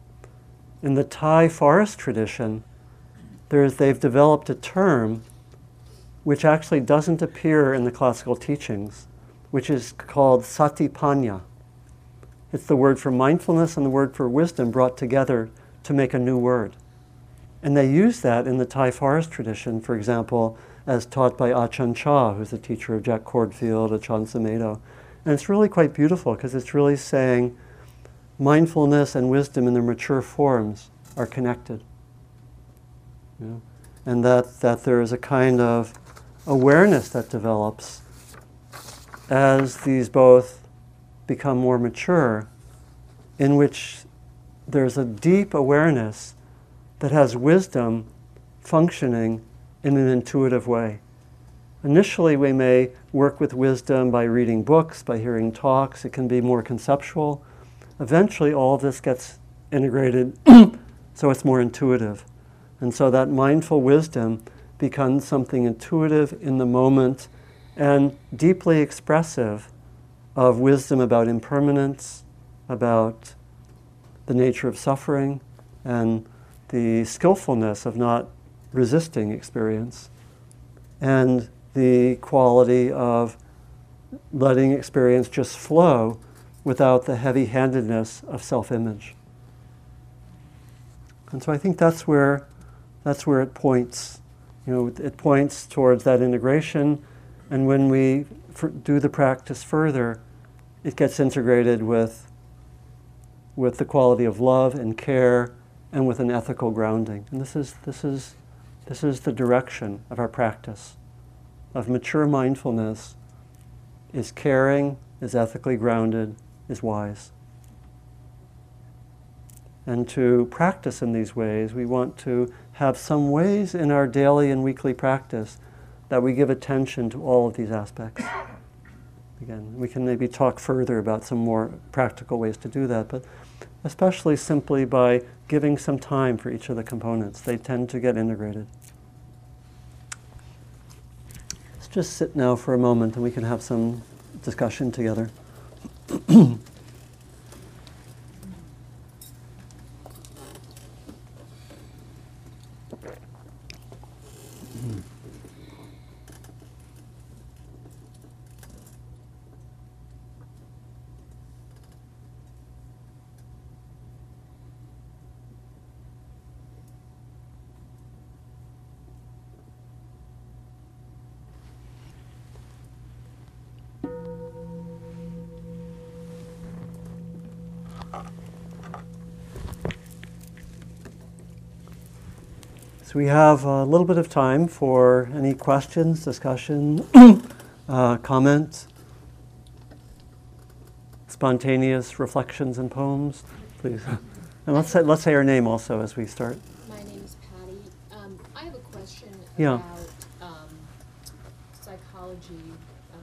In the thai forest tradition there's, they've developed a term which actually doesn't appear in the classical teachings, which is called satipanya. It's the word for mindfulness and the word for wisdom brought together to make a new word. And they use that in the Thai forest tradition, for example, as taught by Ajahn Chah, who's the teacher of Jack Kornfield, Ajahn Sumedho. And it's really quite beautiful because it's really saying mindfulness and wisdom in their mature forms are connected. And that, that there is a kind of awareness that develops as these both become more mature, in which there's a deep awareness that has wisdom functioning in an intuitive way. Initially, we may work with wisdom by reading books, by hearing talks, it can be more conceptual. Eventually, all this gets integrated so it's more intuitive. And so that mindful wisdom becomes something intuitive in the moment and deeply expressive of wisdom about impermanence, about the nature of suffering, and the skillfulness of not resisting experience, and the quality of letting experience just flow without the heavy handedness of self image. And so I think that's where, that's where it points. You know, it points towards that integration, and when we do the practice further, it gets integrated with, with the quality of love and care and with an ethical grounding. And this is, this is, this is the direction of our practice of mature mindfulness is caring, is ethically grounded, is wise. And to practice in these ways, we want to have some ways in our daily and weekly practice that we give attention to all of these aspects. Again, we can maybe talk further about some more practical ways to do that, but especially simply by giving some time for each of the components. They tend to get integrated. Let's just sit now for a moment and we can have some discussion together. we have a little bit of time for any questions, discussion, uh, comments, spontaneous reflections and poems, please. And let's say, let's say our name also as we start. My name is Patty. Um, I have a question Yeah. about um, psychology, uh,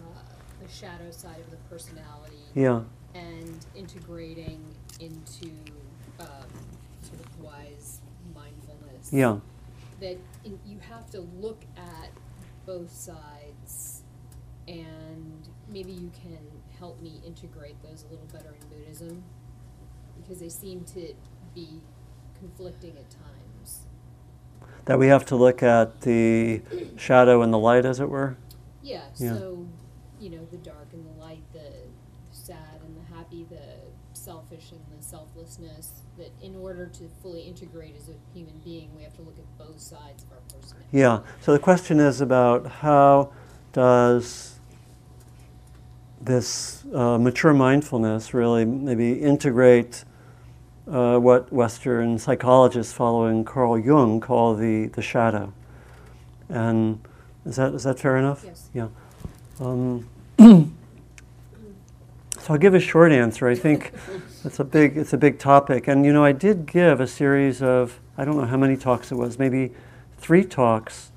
the shadow side of the personality, Yeah, and integrating into um, sort of wise mindfulness. yeah, That in, you have to look at both sides, and maybe you can help me integrate those a little better in Buddhism, because they seem to be conflicting at times. that we have to look at the shadow and the light, as it were. Yeah, Yeah. so, you know, the dark and the light, the sad and the happy, the selfish and the selflessness, that in order to fully integrate as a human being, we have to look at both sides of our personality. Yeah. So the question is about how does this uh, mature mindfulness really maybe integrate uh, what Western psychologists following Carl Jung call the, the shadow. And is that, is that fair enough? Yes. Yeah. Um, so I'll give a short answer. I think it's a big it's a big topic, and you know I did give a series of I don't know how many talks it was, maybe three talks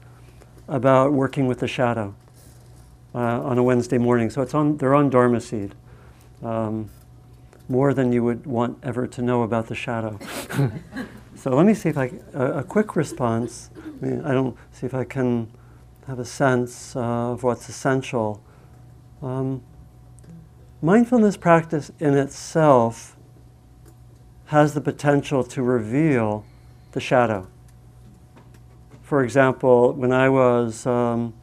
about working with the shadow uh, on a Wednesday morning. So it's on they're on Dharma Seed. Um, more than you would want ever to know about the shadow. so let me see if I a, a quick response. I mean, I don't see if I can have a sense uh, of what's essential. Um, mindfulness practice in itself has the potential to reveal the shadow. For example, when I was um,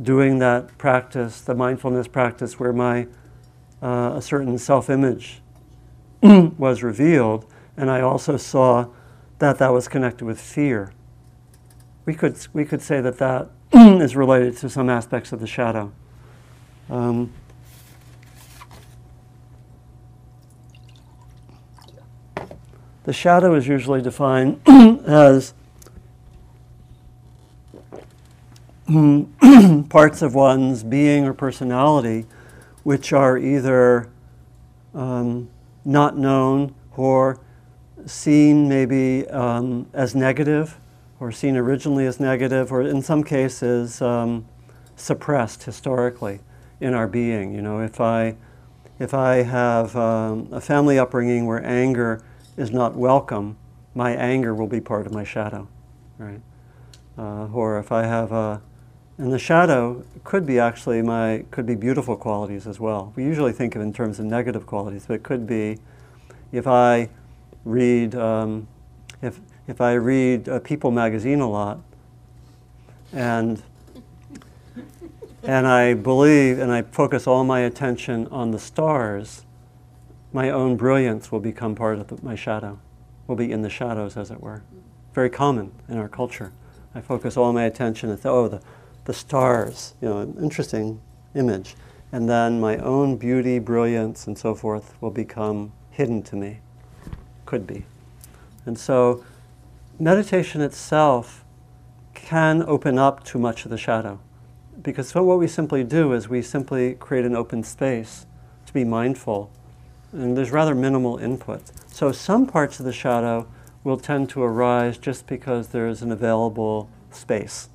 doing that practice, the mindfulness practice, where my uh, a certain self-image was revealed, and I also saw that that was connected with fear. We could we could say that that is related to some aspects of the shadow. Um, the shadow is usually defined as parts of one's being or personality which are either um, not known or seen maybe um, as negative or seen originally as negative or in some cases um, suppressed historically in our being. You know, if I, if I have um, a family upbringing where anger is not welcome, my anger will be part of my shadow, right? Uh, or if I have a, and the shadow could be actually my could be beautiful qualities as well. We usually think of in terms of negative qualities, but it could be if I read um, if if I read People magazine a lot, and and I believe and I focus all my attention on the stars, my own brilliance will become part of the, my shadow, will be in the shadows, as it were. Very common in our culture. I focus all my attention and oh, the, the stars, you know, an interesting image. And then my own beauty, brilliance, and so forth will become hidden to me. Could be. And so meditation itself can open up too much of the shadow. Because so what we simply do is we simply create an open space to be mindful. And there's rather minimal input. So some parts of the shadow will tend to arise just because there's an available space.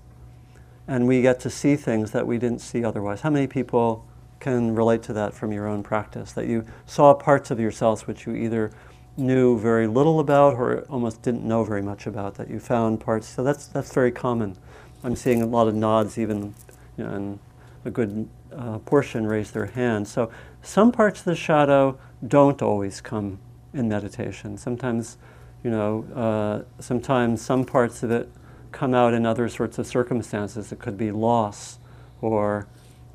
And we get to see things that we didn't see otherwise. How many people can relate to that from your own practice? That you saw parts of yourselves which you either knew very little about or almost didn't know very much about, that you found parts. So that's, that's very common. I'm seeing a lot of nods, even, you know, and a good uh, portion raise their hand. So some parts of the shadow don't always come in meditation. Sometimes, you know, uh, sometimes some parts of it come out in other sorts of circumstances. It could be loss or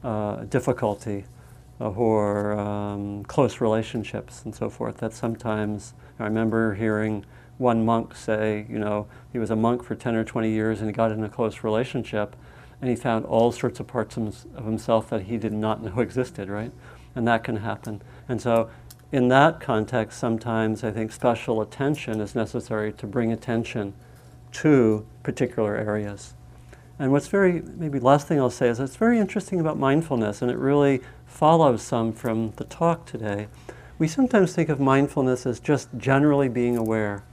uh, difficulty or um, close relationships and so forth. That sometimes, I remember hearing one monk say, you know, he was a monk for 10 or 20 years and he got in a close relationship and he found all sorts of parts of himself that he did not know existed, right? And that can happen. And so, in that context, sometimes I think special attention is necessary to bring attention to particular areas. And what's very, maybe last thing I'll say is it's very interesting about mindfulness, and it really follows some from the talk today. We sometimes think of mindfulness as just generally being aware.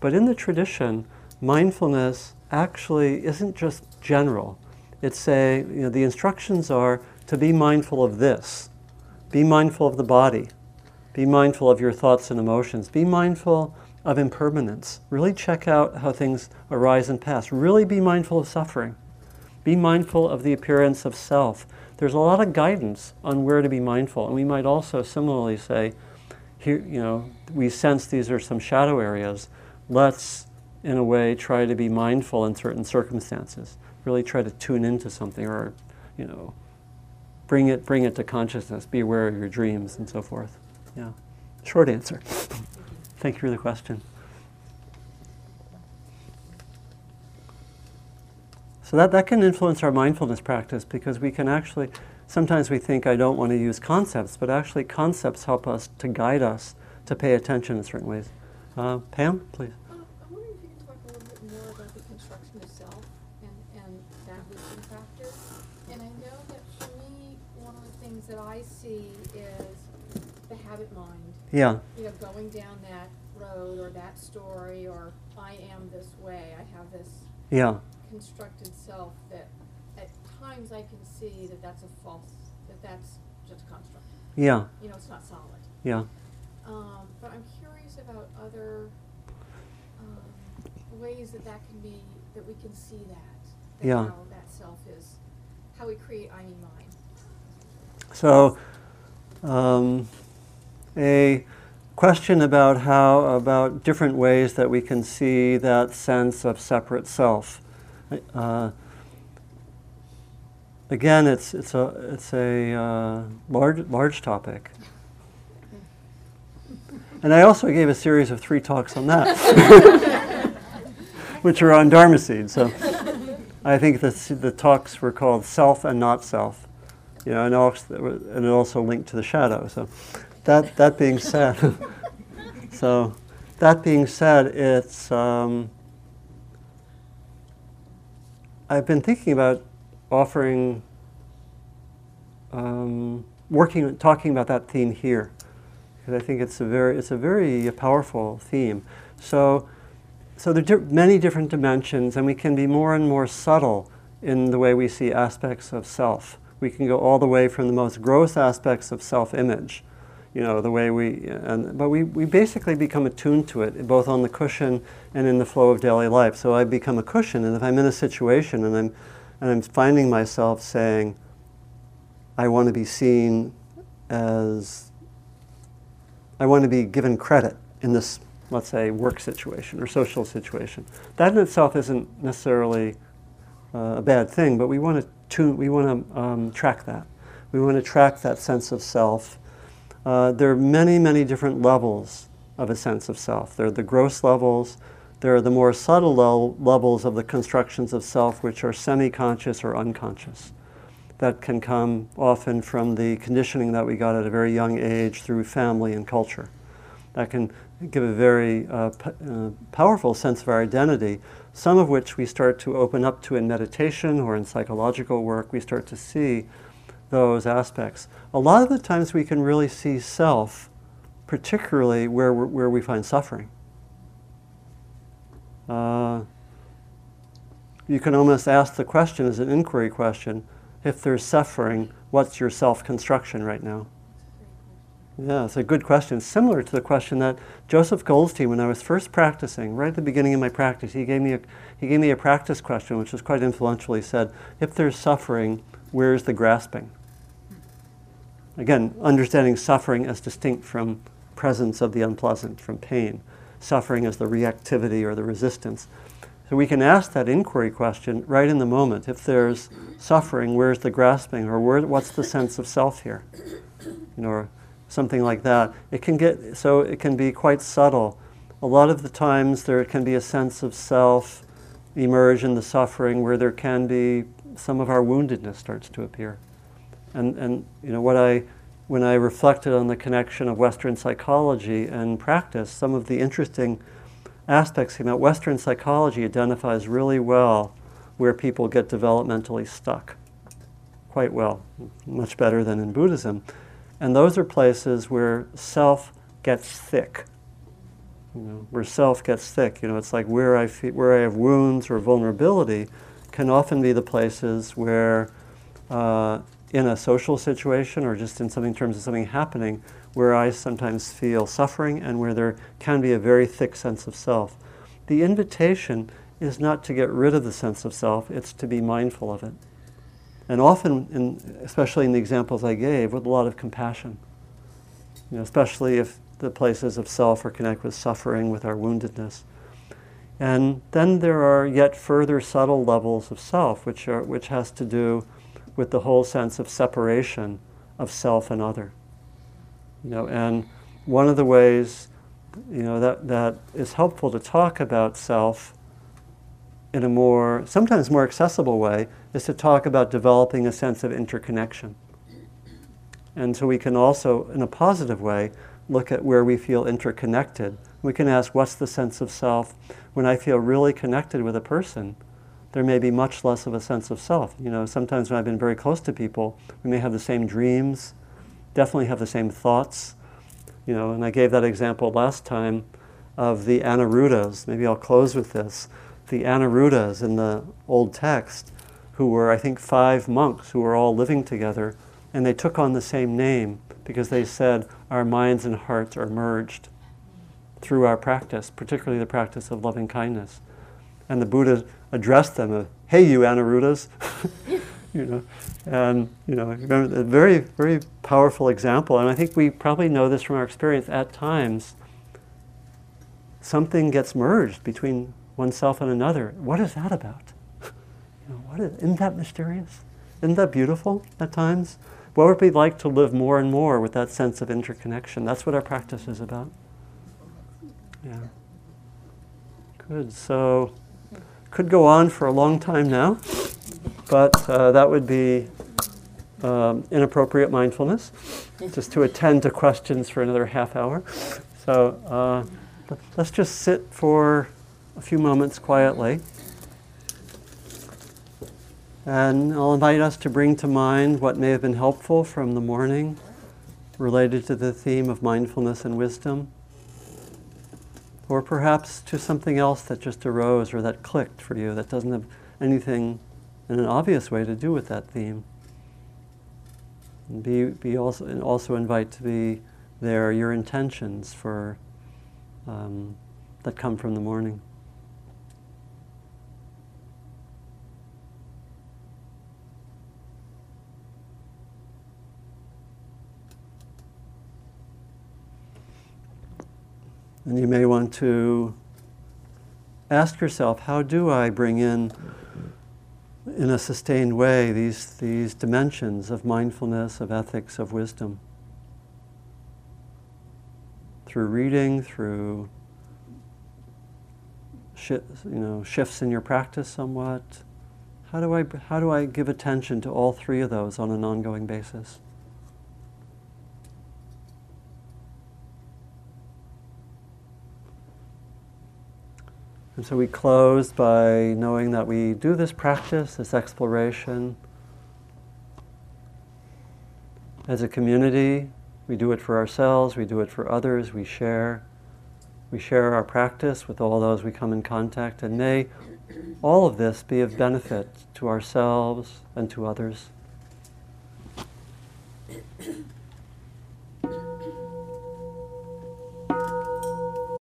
But in the tradition, mindfulness actually isn't just general. It's a, you know, the instructions are to be mindful of this. Be mindful of the body. Be mindful of your thoughts and emotions. Be mindful of impermanence. Really check out how things arise and pass. Really be mindful of suffering. Be mindful of the appearance of self. There's a lot of guidance on where to be mindful. And we might also similarly say, here, you know, we sense these are some shadow areas. Let's, in a way, try to be mindful in certain circumstances. Really try to tune into something or, you know, bring it, bring it to consciousness. Be aware of your dreams and so forth. Yeah. Short answer. Thank you for the question. So that, that can influence our mindfulness practice because we can actually, sometimes we think I don't want to use concepts, but actually concepts help us to guide us to pay attention in certain ways. Uh, Pam, please. Um, I'm wondering if you can talk a little bit more about the construction of self and, and that wisdom factor. And I know that for me, one of the things that I see is the habit mind. Yeah. You know, going down that road or that story or I am this way, I have this Yeah. constructed self that at times I can see that that's a false, that that's just a construct. Yeah. You know, it's not solid. Yeah. Um, but I'm curious about other um, ways that that can be, that we can see that. that Yeah. How that self is, how we create I mean mine. So, um, a question about how about different ways that we can see that sense of separate self. Uh, again, it's it's a it's a uh, large large topic, and I also gave a series of three talks on that, which are on Dharma seed. So, I think the the talks were called self and not self you know, and also, and also linked to the shadow. So, that that being said, so that being said, it's um, I've been thinking about offering, um, working, talking about that theme here, because I think it's a very it's a very powerful theme. So. So there are di- many different dimensions, and we can be more and more subtle in the way we see aspects of self we can go all the way from the most gross aspects of self-image, you know, the way we, and, but we, we basically become attuned to it, both on the cushion and in the flow of daily life. So I become a cushion, and if I'm in a situation and I'm, and I'm finding myself saying, I want to be seen as, I want to be given credit in this let's say, work situation or social situation. That in itself isn't necessarily uh, a bad thing, but we want to tune, we want to um, track that. We want to track that sense of self. Uh, there are many, many different levels of a sense of self. There are the gross levels, there are the more subtle le- levels of the constructions of self, which are semi conscious or unconscious. That can come often from the conditioning that we got at a very young age through family and culture. That can give a very uh, p- uh, powerful sense of our identity, some of which we start to open up to in meditation or in psychological work. We start to see those aspects. A lot of the times we can really see self, particularly where, where we find suffering. Uh, you can almost ask the question as an inquiry question if there's suffering, what's your self construction right now? Yeah, it's a good question. Similar to the question that Joseph Goldstein, when I was first practicing, right at the beginning of my practice, he gave me a, he gave me a practice question, which was quite influential. He said, If there's suffering, where's the grasping? Again, understanding suffering as distinct from presence of the unpleasant, from pain, suffering as the reactivity or the resistance. So we can ask that inquiry question right in the moment. If there's suffering, where's the grasping, or where, what's the sense of self here? You know, or something like that. It can get so it can be quite subtle. A lot of the times there can be a sense of self emerge in the suffering where there can be some of our woundedness starts to appear. And and you know what I when I reflected on the connection of Western psychology and practice, some of the interesting aspects came out. Western psychology identifies really well where people get developmentally stuck. Quite well, much better than in Buddhism. And those are places where self gets thick. You know, where self gets thick. You know, it's like where I feel, where I have wounds or vulnerability can often be the places where, uh, in a social situation or just in something in terms of something happening, where I sometimes feel suffering and where there can be a very thick sense of self. The invitation is not to get rid of the sense of self; it's to be mindful of it and often, in, especially in the examples I gave, with a lot of compassion. You know, especially if the places of self are connected with suffering, with our woundedness. And then there are yet further subtle levels of self, which, are, which has to do with the whole sense of separation of self and other. You know, and one of the ways you know, that, that is helpful to talk about self in a more, sometimes more accessible way, is to talk about developing a sense of interconnection. And so we can also, in a positive way, look at where we feel interconnected. We can ask, what's the sense of self? When I feel really connected with a person, there may be much less of a sense of self. You know, sometimes when I've been very close to people, we may have the same dreams, definitely have the same thoughts. You know, and I gave that example last time of the Anuruddhas. Maybe I'll close with this. The Anuruddhas in the old text, who were, I think, five monks who were all living together, and they took on the same name because they said, Our minds and hearts are merged through our practice, particularly the practice of loving kindness. And the Buddha addressed them, uh, Hey, you Anuruddhas. you know, and you know, a very, very powerful example. And I think we probably know this from our experience. At times, something gets merged between oneself and another. What is that about? You know, what is, isn't that mysterious? Isn't that beautiful at times? What would it be like to live more and more with that sense of interconnection? That's what our practice is about. Yeah. Good. So, could go on for a long time now, but uh, that would be um, inappropriate mindfulness, just to attend to questions for another half hour. So, uh, let's just sit for a few moments quietly. And I'll invite us to bring to mind what may have been helpful from the morning related to the theme of mindfulness and wisdom, or perhaps to something else that just arose or that clicked for you that doesn't have anything in an obvious way to do with that theme. And be, be also, also invite to be there your intentions for um, that come from the morning. And you may want to ask yourself how do I bring in, in a sustained way, these, these dimensions of mindfulness, of ethics, of wisdom? Through reading, through shi- you know, shifts in your practice somewhat. How do, I, how do I give attention to all three of those on an ongoing basis? And so we close by knowing that we do this practice, this exploration, as a community. We do it for ourselves, we do it for others, we share. We share our practice with all those we come in contact, and may all of this be of benefit to ourselves and to others.